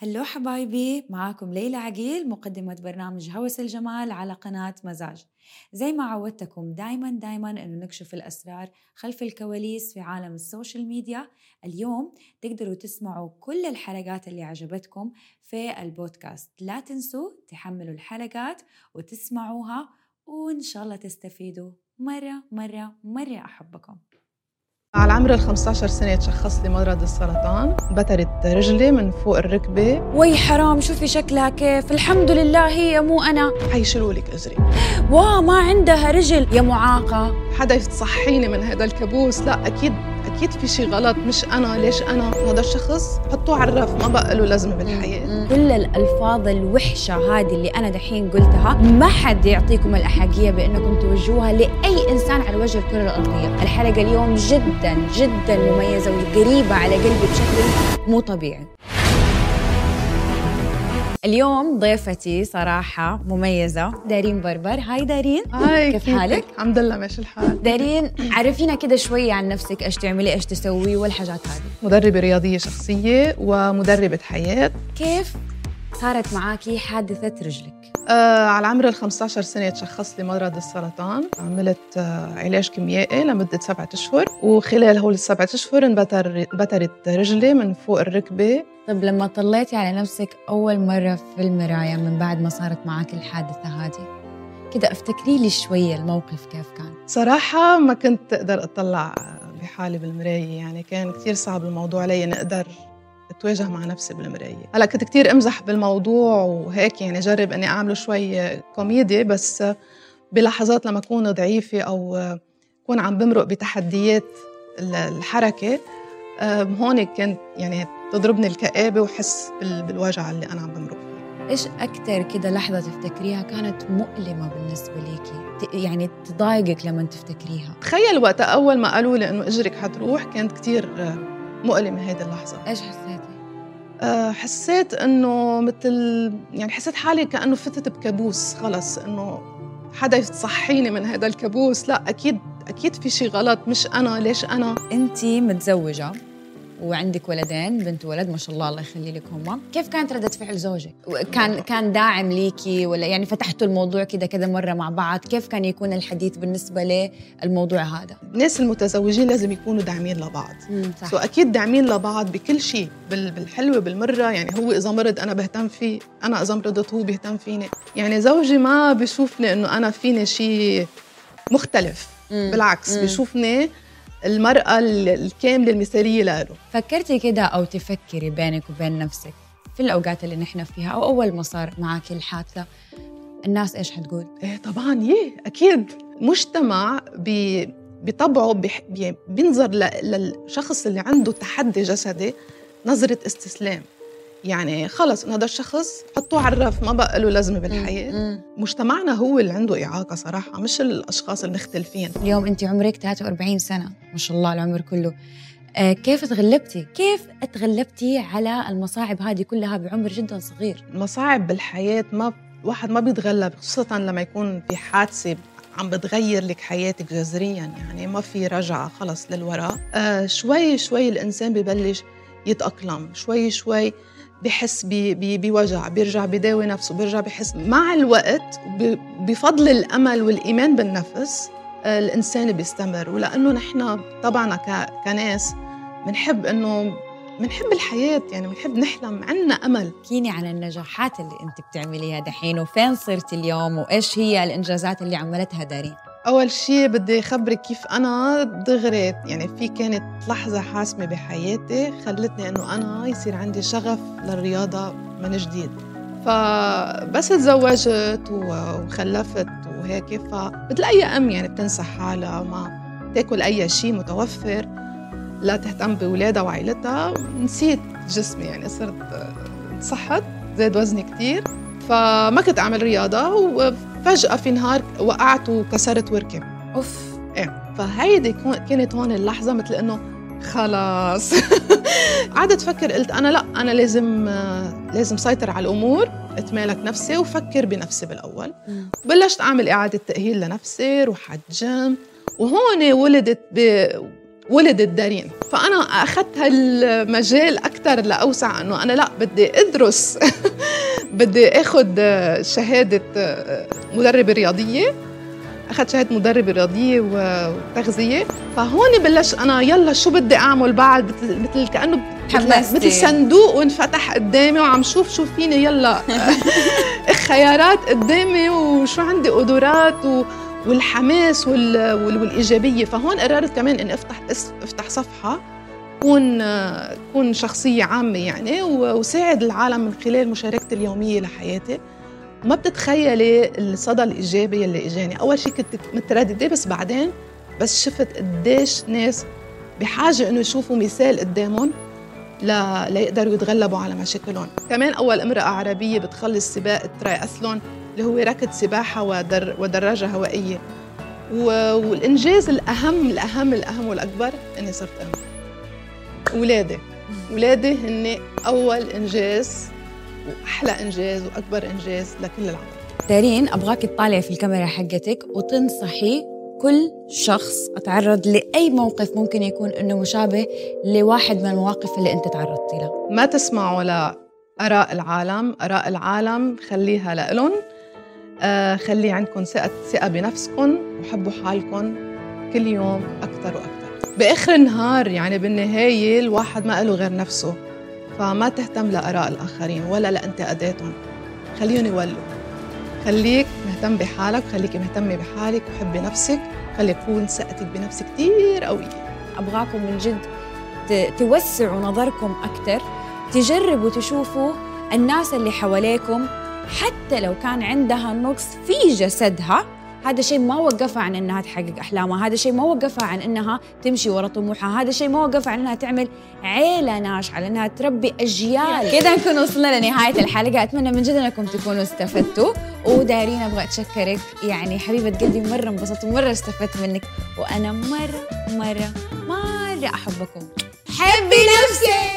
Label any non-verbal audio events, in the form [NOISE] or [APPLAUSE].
هلو حبايبي معاكم ليلى عقيل مقدمة برنامج هوس الجمال على قناة مزاج. زي ما عودتكم دايما دايما إنه نكشف الأسرار خلف الكواليس في عالم ال social media. اليوم تقدروا تسمعوا كل الحلقات اللي عجبتكم في البودكاست. لا تنسوا تحملوا الحلقات وتسمعوها وإن شاء الله تستفيدوا مرة مرة مرة أحبكم. على عمر ال 15 سنة تشخص لي مرض السرطان بترت رجلي من فوق الركبة. وي حرام شوفي شكلها كيف. الحمد لله هي مو أنا. حيشيلوا لك أجري؟ وا ما عندها رجل. يا معاقة. حدا يصحيني من هذا الكابوس؟ لا أكيد أكيد في شيء غلط مش أنا. ليش أنا؟ هذا الشخص حطوه على الرف ما بقى له لازمة بالحياة. كل الألفاظ الوحشة هذه اللي أنا دحين قلتها ما حد يعطيكم الأحقية بأنكم توجهوها لأي إنسان على وجه الكرة الأرضية. الحلقة اليوم جدا جدا مميزة وقريبة على قلبي بشكل مو طبيعي. اليوم ضيفتي صراحة مميزة. دارين بربر. هاي دارين. هاي كيف؟ حالك؟ الحمد لله ماشي الحال. دارين عرفينا كده شوية عن نفسك إيش تعملي إيش تسوي والحاجات هذه. مدربة رياضية شخصية ومدربة حياة. كيف صارت معاكي حادثة رجلك؟ آه على عمر ال 15 سنة تشخص لي مرض السرطان. عملت آه علاج كيميائي لمدة سبعة أشهر. وخلال هول السبعة أشهر انبتر بترت رجلي من فوق الركبة. طب لما طليتي على نفسك أول مرة في المراية من بعد ما صارت معك الحادثة هذه؟ كده أفتكري لي شوية الموقف كيف كان. صراحة ما كنت أقدر أطلع بحالي بالمراية يعني كان كتير صعب الموضوع علي إني أقدر أتواجه مع نفسي بالمراية. هلأ كنت كتير أمزح بالموضوع وهيك يعني جرب إني أعمله شوي كوميدي بس بلحظات لما أكون ضعيفة أو أكون عم بمرق بتحديات ال- الحركة آم، هون كانت يعني تضربني الكآبة وحس بال- بالوجع اللي أنا عم بمرق فيه. إيش أكتر كده لحظة تفتكريها كانت مؤلمة بالنسبة ليكي يعني تضايقك لما تفتكريها. تخيل وقت أول ما قالوا لي إنه إجرك حتروح كانت كتير آه، مؤلمة هيدي اللحظة. إيش حسيتي؟ آه، حسيت إنه مثل يعني حسيت حالي كأنه فتت بكابوس خلص إنه حدا يصحيني من هذا الكابوس. لا أكيد أكيد في شيء غلط مش أنا. ليش أنا؟ أنت متزوجة. وعندك ولدين بنت وولد ما شاء الله الله يخلي لك هم كيف كانت ردة فعل زوجك؟ كان كان داعم ليكي ولا يعني فتحتوا الموضوع كده كذا مرة مع بعض؟ كيف كان يكون الحديث بالنسبة للموضوع هذا؟ الناس المتزوجين لازم يكونوا داعمين لبعض. صح. سو أكيد داعمين لبعض بكل شيء بال- بالحلوة بالمرة. يعني هو إذا مرض أنا بهتم فيه أنا إذا مرضت هو بيهتم فيني. يعني زوجي ما بشوفني إنه أنا فيني شيء مختلف. مم. بالعكس مم. بشوفني المرأة ال- الكاملة المثالية له فكرتي كده أو تفكري بينك وبين نفسك في الأوقات اللي نحن فيها أو أول ما صار معك الحادثة الناس إيش حتقول؟ إيه طبعا يه أكيد. مجتمع بي بطبعه بينظر للشخص اللي عنده تحدي جسدي نظرة استسلام. يعني خلص انه هذا الشخص حطوه على الرف ما بقى له لازمة بالحياة. مجتمعنا هو اللي عنده إعاقة صراحة مش الأشخاص المختلفين اليوم أنت عمرك 43 سنة ما شاء الله العمر كله آه، كيف تغلبتي؟ كيف تغلبتي على المصاعب هذه كلها بعمر جدا صغير؟ المصاعب بالحياة ما واحد ما بيتغلب خصوصا لما يكون في حادثة عم بتغير لك حياتك جذريا يعني ما في رجعة خلص للوراء آه شوي شوي الإنسان ببلش يتأقلم شوي شوي بحس بوجع بيرجع بداوي نفسه بيرجع بحس. مع الوقت بفضل الأمل والإيمان بالنفس آه الإنسان بيستمر. ولأنه نحن طبعا كناس بنحب إنه بنحب الحياة يعني بنحب نحلم عنا أمل. احكيني عن النجاحات اللي أنت بتعمليها دحين وفين صرتي اليوم وإيش هي الإنجازات اللي عملتها دارين؟ أول شيء بدي أخبرك كيف أنا دغري يعني في كانت لحظة حاسمة بحياتي خلتني إنه أنا يصير عندي شغف للرياضة من جديد. فبس تزوجت و- وخلفت وهيك فمثل أي أم يعني بتنصح حالها ما تاكل أي شيء متوفر لا تهتم بولادها وعائلتها نسيت جسمي يعني صرت صحت زاد وزني كتير فما كنت أعمل رياضة. وفجأة في نهار وقعت وكسرت وركب أوف. إيه. فهيدي كانت هون اللحظة مثل إنه خلاص. [LAUGHS] قعدت أفكر قلت أنا لأ أنا لازم لازم سيطر على الأمور أتمالك نفسي وفكر بنفسي بالأول. بلشت أعمل إعادة تأهيل لنفسي روح على الجيم. وهون ولدت ب... ولدت دارين. فأنا أخذت هالمجال أكثر لأوسع أنه أنا لأ بدي أدرس. [LAUGHS] بدي أخذ شهادة مدربة رياضية. أخذت شهادة مدربه رياضية وتغذية. فهون بلش أنا يلا شو بدي أعمل بعد؟ مثل كأنه مثل صندوق وانفتح قدامي وعم شوف شو فيني يلا. [LAUGHS] خيارات قدامي وشو عندي؟ قدرات و والحماس والإيجابية. فهون قررت كمان إني أفتح أفتح صفحة كون كون شخصية عامة يعني وساعد العالم من خلال مشاركتي اليومية لحياتي. ما بتتخيلي الصدى الإيجابي اللي إجاني. أول شيء كنت مترددة بس بعدين بس شفت قديش ناس بحاجة إنه يشوفوا مثال قدامهم لا ليقدروا يتغلبوا على مشاكلهم. كمان أول امرأة عربية بتخلص سباق التراي اللي هو ركض سباحة ودر ودراجة هوائية. والإنجاز الاهم الاهم الأهم والأكبر إني صرت أم. اولادي اولادي هن أول إنجاز وأحلى إنجاز وأكبر إنجاز لكل العمر دارين أبغاك تطالعي في الكاميرا حقتك وتنصحي كل شخص أتعرض لأي موقف ممكن يكون إنه مشابه لواحد من المواقف اللي أنت تعرضتي لها ما تسمعوا لآراء العالم آراء العالم خليها لإلهم آه خلي عندكم ثقة ثقة بنفسكم وحبوا حالكم كل يوم أكثر وأكثر. بآخر النهار يعني بالنهاية الواحد ما له غير نفسه. فما تهتم لآراء الآخرين ولا لانتقاداتهم خليهم يولوا. خليك مهتم بحالك خليك مهتمة بحالك وحبي نفسك. خلي تكون ثقتك بنفسك كثير قوية. أبغاكم من جد توسعوا نظركم أكثر تجربوا تشوفوا الناس اللي حواليكم حتى لو كان عندها نقص في جسدها. هذا شيء ما وقفها عن إنها تحقق أحلامها هذا شيء ما وقفها عن إنها تمشي ورا طموحها هذا شيء ما وقفها عن إنها تعمل عيلة ناجحه على إنها تربي أجيال. كذا نكون وصلنا لنهاية الحلقة أتمنى من جد أنكم تكونوا استفدتوا. ودارين أبغى أتشكرك. يعني حبيبة قلبي مرة انبسطت ومرة استفدت منك. وأنا مرة مرة مرة أحبكم. حبي نفسك!